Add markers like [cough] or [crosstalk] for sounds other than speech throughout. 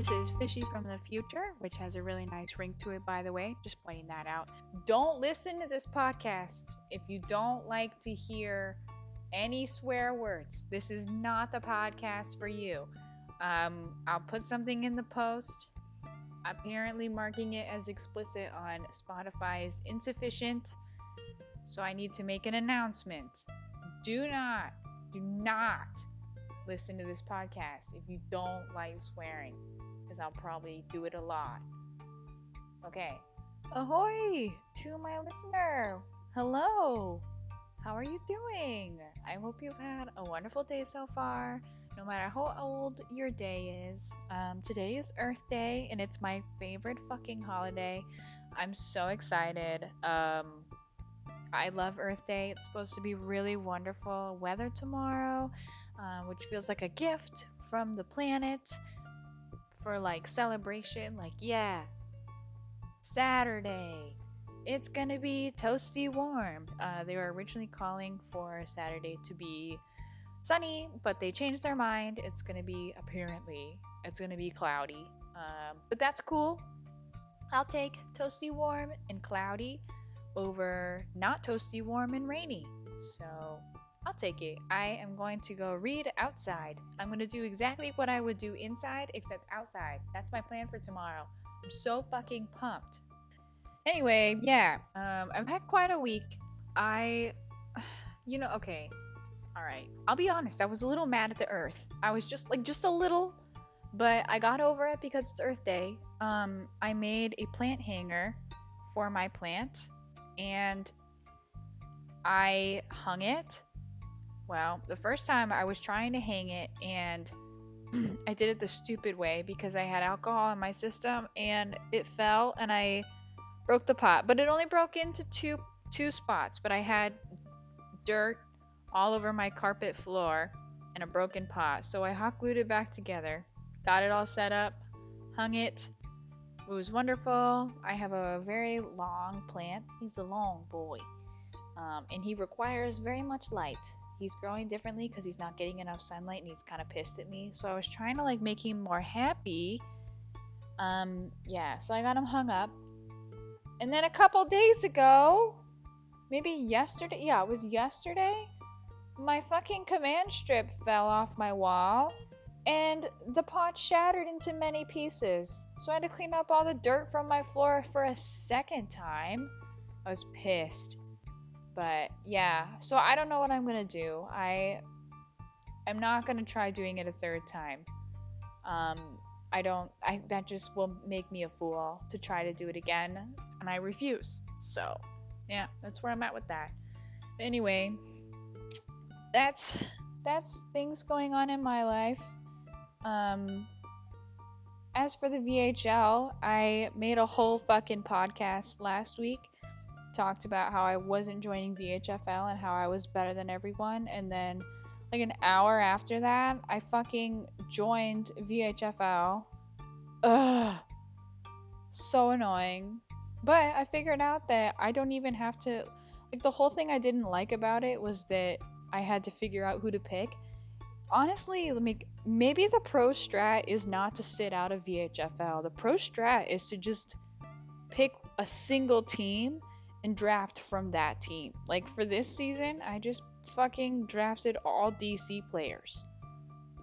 This is Fishy from the Future, which has a really nice ring to it, by the way. Just pointing that out. Don't listen to this podcast if you don't like to hear any swear words. This is not the podcast for you. Um, I'll put something in the post. Apparently, marking it as explicit on Spotify is insufficient. So I need to make an announcement. Do not, do not listen to this podcast if you don't like swearing, because I'll probably do it a lot. Okay. Ahoy to my listener. Hello. How are you doing? I hope you've had a wonderful day so far, no matter how old your day is. Um, today is Earth Day, and it's my favorite fucking holiday. I'm so excited. Um, I love Earth Day. It's supposed to be really wonderful weather tomorrow, uh, which feels like a gift from the planet for like celebration. Like, yeah, Saturday. It's gonna be toasty warm. Uh, they were originally calling for Saturday to be sunny, but they changed their mind. It's gonna be apparently it's gonna be cloudy, um, but that's cool. I'll take toasty warm and cloudy over not toasty warm and rainy. So I'll take it. I am going to go read outside. I'm going to do exactly what I would do inside, except outside. That's my plan for tomorrow. I'm so fucking pumped. Anyway, yeah, um, I've had quite a week. I, [sighs] you know, okay, all right. I'll be honest. I was a little mad at the Earth. I was just like just a little, but I got over it because it's Earth Day. Um, I made a plant hanger for my plant, and I hung it. Well, the first time I was trying to hang it, and [clears throat] I did it the stupid way because I had alcohol in my system, and it fell, and I broke the pot. But it only broke into two two spots. But I had dirt all over my carpet floor and a broken pot. So I hot glued it back together, got it all set up, hung it. It was wonderful. I have a very long plant. He's a long boy. Um, and he requires very much light. He's growing differently because he's not getting enough sunlight and he's kind of pissed at me. So I was trying to like make him more happy. Um, yeah, so I got him hung up. And then a couple days ago, maybe yesterday, yeah, it was yesterday, my fucking command strip fell off my wall and the pot shattered into many pieces. So I had to clean up all the dirt from my floor for a second time. I was pissed. But yeah, so I don't know what I'm gonna do. I am not gonna try doing it a third time. Um, I don't. I that just will make me a fool to try to do it again, and I refuse. So yeah, that's where I'm at with that. Anyway, that's that's things going on in my life. Um, as for the VHL, I made a whole fucking podcast last week. Talked about how I wasn't joining VHFL and how I was better than everyone. And then, like an hour after that, I fucking joined VHFL. Ugh. So annoying. But I figured out that I don't even have to. Like, the whole thing I didn't like about it was that I had to figure out who to pick. Honestly, let me maybe the pro strat is not to sit out of VHFL. The pro strat is to just pick a single team and draft from that team. Like for this season, I just fucking drafted all DC players.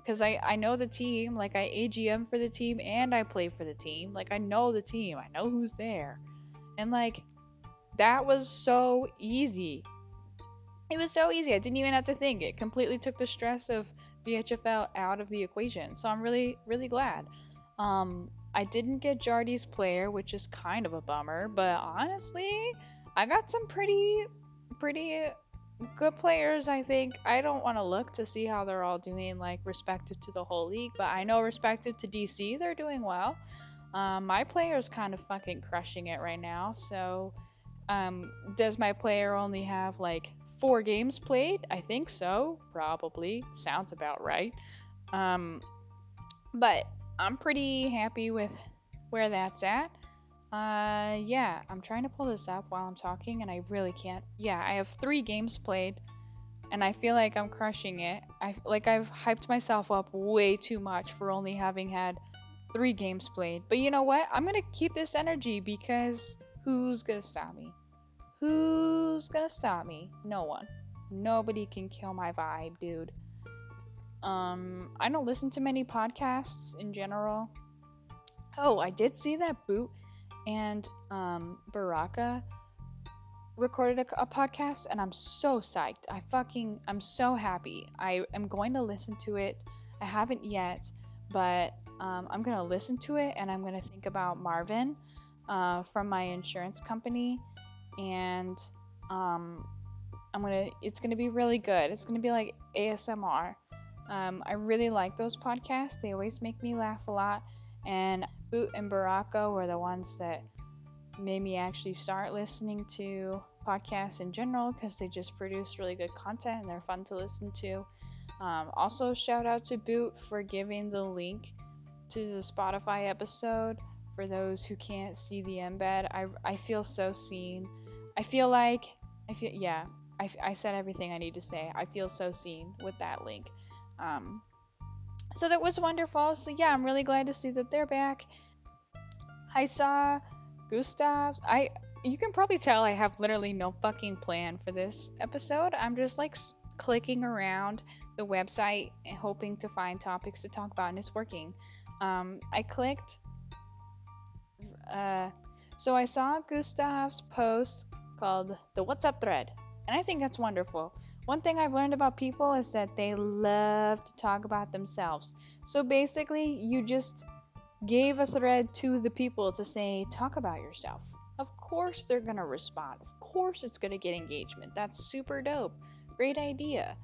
Cuz I I know the team, like I AGM for the team and I play for the team. Like I know the team. I know who's there. And like that was so easy. It was so easy. I didn't even have to think. It completely took the stress of VHFL out of the equation. So I'm really, really glad. Um, I didn't get Jardy's player, which is kind of a bummer, but honestly, I got some pretty, pretty good players, I think. I don't want to look to see how they're all doing, like, respective to the whole league, but I know respective to DC, they're doing well. Um, my player's kind of fucking crushing it right now, so um, does my player only have, like, four games played. I think so. Probably. Sounds about right. Um, but I'm pretty happy with where that's at. Uh, yeah, I'm trying to pull this up while I'm talking, and I really can't. Yeah, I have three games played, and I feel like I'm crushing it. I like I've hyped myself up way too much for only having had three games played. But you know what? I'm gonna keep this energy because who's gonna stop me? Who's gonna stop me? No one. Nobody can kill my vibe, dude. Um, I don't listen to many podcasts in general. Oh, I did see that Boot and um, Baraka recorded a, a, podcast, and I'm so psyched. I fucking, I'm so happy. I am going to listen to it. I haven't yet, but um, I'm gonna listen to it, and I'm gonna think about Marvin uh, from my insurance company, and um, I'm gonna. It's gonna be really good. It's gonna be like ASMR. Um, I really like those podcasts. They always make me laugh a lot. And Boot and Baraka were the ones that made me actually start listening to podcasts in general because they just produce really good content and they're fun to listen to. Um, also, shout out to Boot for giving the link to the Spotify episode for those who can't see the embed. I, I feel so seen. I feel like, I feel, yeah, I, I said everything I need to say. I feel so seen with that link. Um, so that was wonderful. So yeah, I'm really glad to see that they're back. I saw Gustav's. I you can probably tell I have literally no fucking plan for this episode. I'm just like clicking around the website and hoping to find topics to talk about, and it's working. Um, I clicked. Uh, so I saw Gustav's post called the What's Up thread, and I think that's wonderful. One thing I've learned about people is that they love to talk about themselves. So basically, you just gave a thread to the people to say, talk about yourself. Of course, they're going to respond. Of course, it's going to get engagement. That's super dope. Great idea.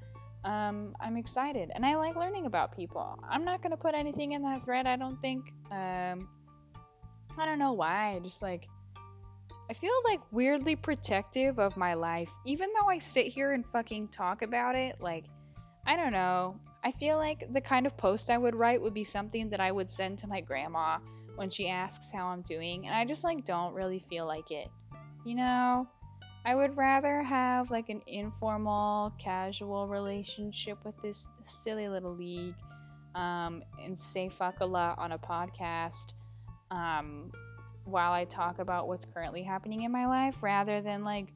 Um, I'm excited and I like learning about people. I'm not going to put anything in that thread, I don't think. Um, I don't know why. Just like I feel like weirdly protective of my life, even though I sit here and fucking talk about it. Like, I don't know. I feel like the kind of post I would write would be something that I would send to my grandma when she asks how I'm doing, and I just like don't really feel like it. You know? I would rather have like an informal, casual relationship with this silly little league um, and say fuck a lot on a podcast. Um, while I talk about what's currently happening in my life rather than like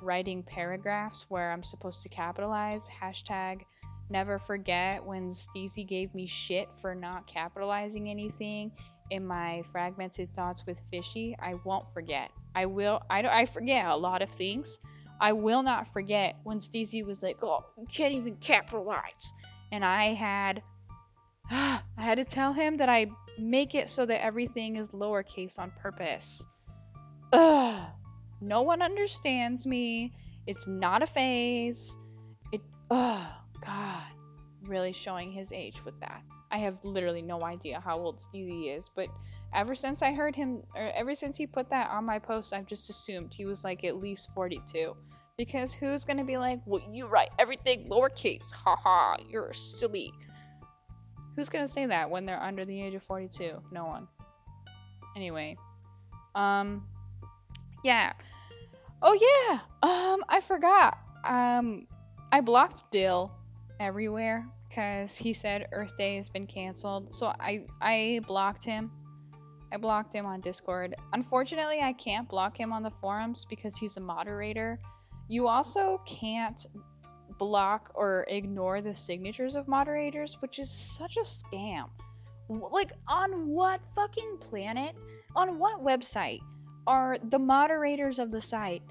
writing paragraphs where I'm supposed to capitalize. Hashtag never forget when Steezy gave me shit for not capitalizing anything in my fragmented thoughts with Fishy. I won't forget. I will. I, I forget a lot of things. I will not forget when Steezy was like, "Oh, you can't even capitalize," and I had, [gasps] I had to tell him that I make it so that everything is lowercase on purpose. Ugh. No one understands me. It's not a phase. It. Oh God. Really showing his age with that. I have literally no idea how old Steezy is, but ever since I heard him, or ever since he put that on my post, I've just assumed he was like at least 42. Because who's gonna be like, well, you write everything lowercase, haha, you're silly. Who's gonna say that when they're under the age of 42? No one. Anyway, um, yeah. Oh yeah. Um, I forgot. Um, I blocked Dill everywhere because he said Earth Day has been canceled. So I I blocked him. I blocked him on Discord. Unfortunately, I can't block him on the forums because he's a moderator. You also can't block or ignore the signatures of moderators, which is such a scam. Like, on what fucking planet, on what website are the moderators of the site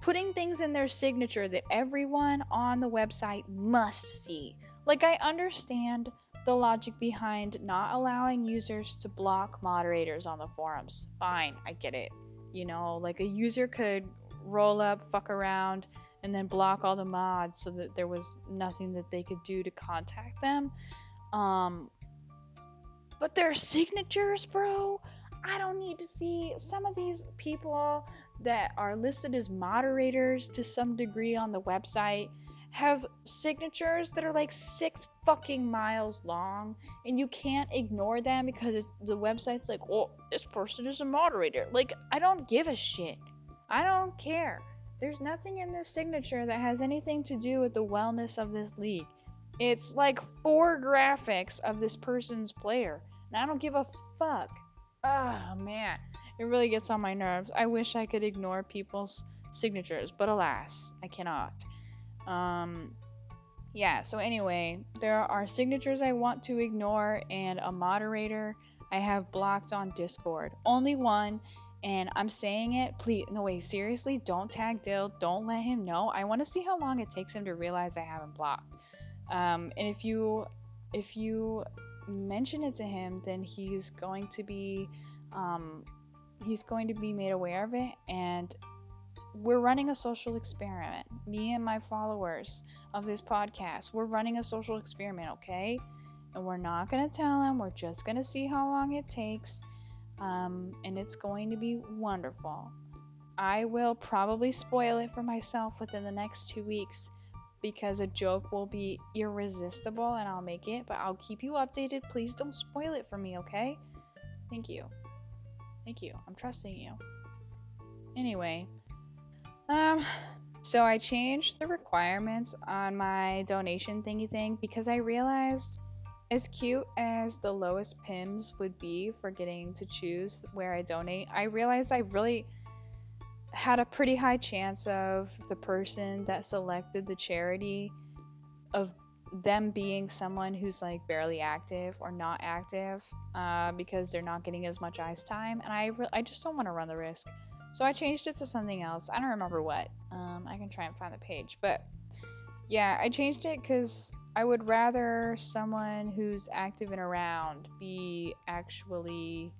putting things in their signature that everyone on the website must see? Like, I understand the logic behind not allowing users to block moderators on the forums. Fine, I get it. You know, like a user could roll up, fuck around, and then block all the mods so that there was nothing that they could do to contact them. Um, but their signatures, bro, I don't need to see some of these people that are listed as moderators to some degree on the website have signatures that are like six fucking miles long and you can't ignore them because the website's like oh, this person is a moderator. Like i don't give a shit. I don't care there's nothing in this signature that has anything to do with the wellness of this league. It's like four graphics of this person's player. And I don't give a fuck. Oh man, it really gets on my nerves. I wish I could ignore people's signatures, but alas, I cannot. Um, yeah, so anyway, there are signatures I want to ignore and a moderator I have blocked on Discord. Only one, and I'm saying it. Please, no way, seriously, don't tag Dill. Don't let him know. I want to see how long it takes him to realize I haven't blocked. Um, and if you, if you mention it to him, then he's going to be, um, he's going to be made aware of it, and we're running a social experiment. Me and my followers of this podcast, we're running a social experiment, okay? And we're not going to tell him. We're just going to see how long it takes. Um, and it's going to be wonderful. I will probably spoil it for myself within the next two weeks because a joke will be irresistible and I'll make it, but I'll keep you updated. Please don't spoil it for me, okay? Thank you. Thank you. I'm trusting you. Anyway, um, so I changed the requirements on my donation thingy thing because I realized as cute as the lowest PIMS would be for getting to choose where I donate, I realized I really had a pretty high chance of the person that selected the charity of them being someone who's like barely active or not active uh, because they're not getting as much ice time and I, re- I just don't want to run the risk so I changed it to something else. I don't remember what. Um, I can try and find the page. But yeah, I changed it because I would rather someone who's active and around be actually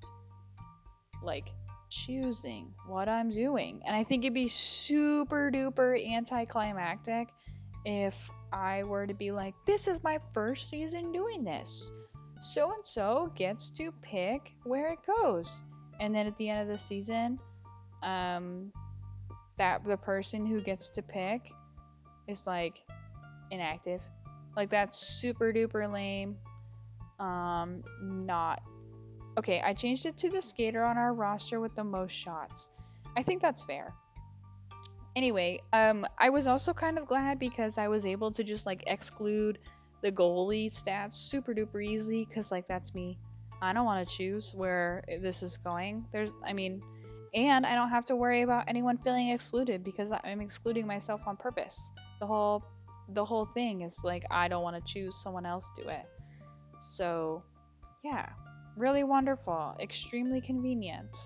like choosing what I'm doing. And I think it'd be super duper anticlimactic if I were to be like, this is my first season doing this. So and so gets to pick where it goes. And then at the end of the season, um, that the person who gets to pick is like inactive. Like that's super duper lame. Um, not okay. I changed it to the skater on our roster with the most shots. I think that's fair. Anyway, um, I was also kind of glad because I was able to just like exclude the goalie stats super duper easy because like that's me. I don't want to choose where this is going. There's, I mean, and I don't have to worry about anyone feeling excluded because I'm excluding myself on purpose. The whole the whole thing is like I don't want to choose someone else do it. So, yeah, really wonderful, extremely convenient.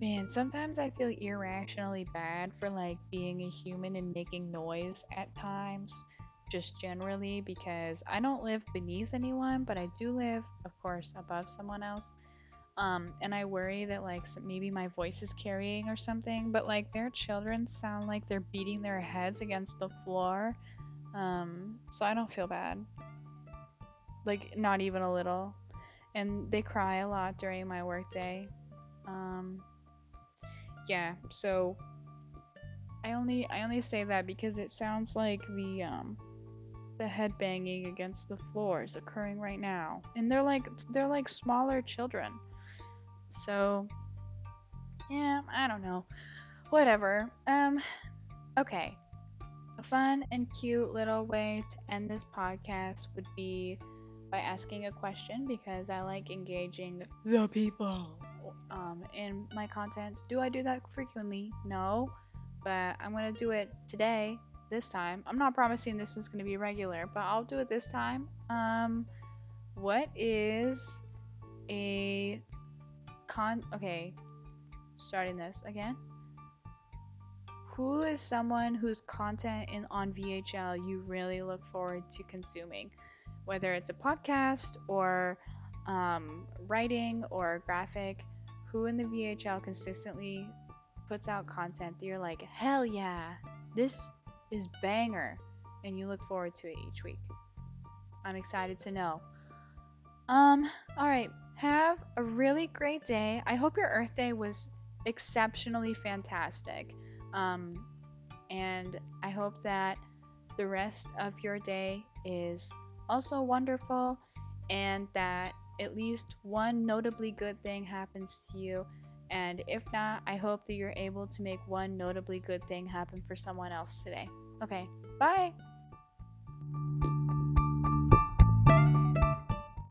Man, sometimes I feel irrationally bad for like being a human and making noise at times, just generally because I don't live beneath anyone, but I do live, of course, above someone else. Um, and I worry that like maybe my voice is carrying or something, but like their children sound like they're beating their heads against the floor. Um, so I don't feel bad. Like not even a little. And they cry a lot during my workday. Um, yeah, so I only I only say that because it sounds like the um the head banging against the floor is occurring right now. And they're like they're like smaller children. So, yeah, I don't know. Whatever. Um, okay. A fun and cute little way to end this podcast would be by asking a question because I like engaging the people um, in my content. Do I do that frequently? No, but I'm gonna do it today. This time, I'm not promising this is gonna be regular, but I'll do it this time. Um, what is a con okay starting this again. Who is someone whose content in on VHL you really look forward to consuming? Whether it's a podcast or um, writing or graphic who in the VHL consistently puts out content that you're like hell yeah this is banger and you look forward to it each week? I'm excited to know. Um all right have a really great day. I hope your Earth Day was exceptionally fantastic. Um, and I hope that the rest of your day is also wonderful and that at least one notably good thing happens to you. And if not, I hope that you're able to make one notably good thing happen for someone else today. Okay, bye.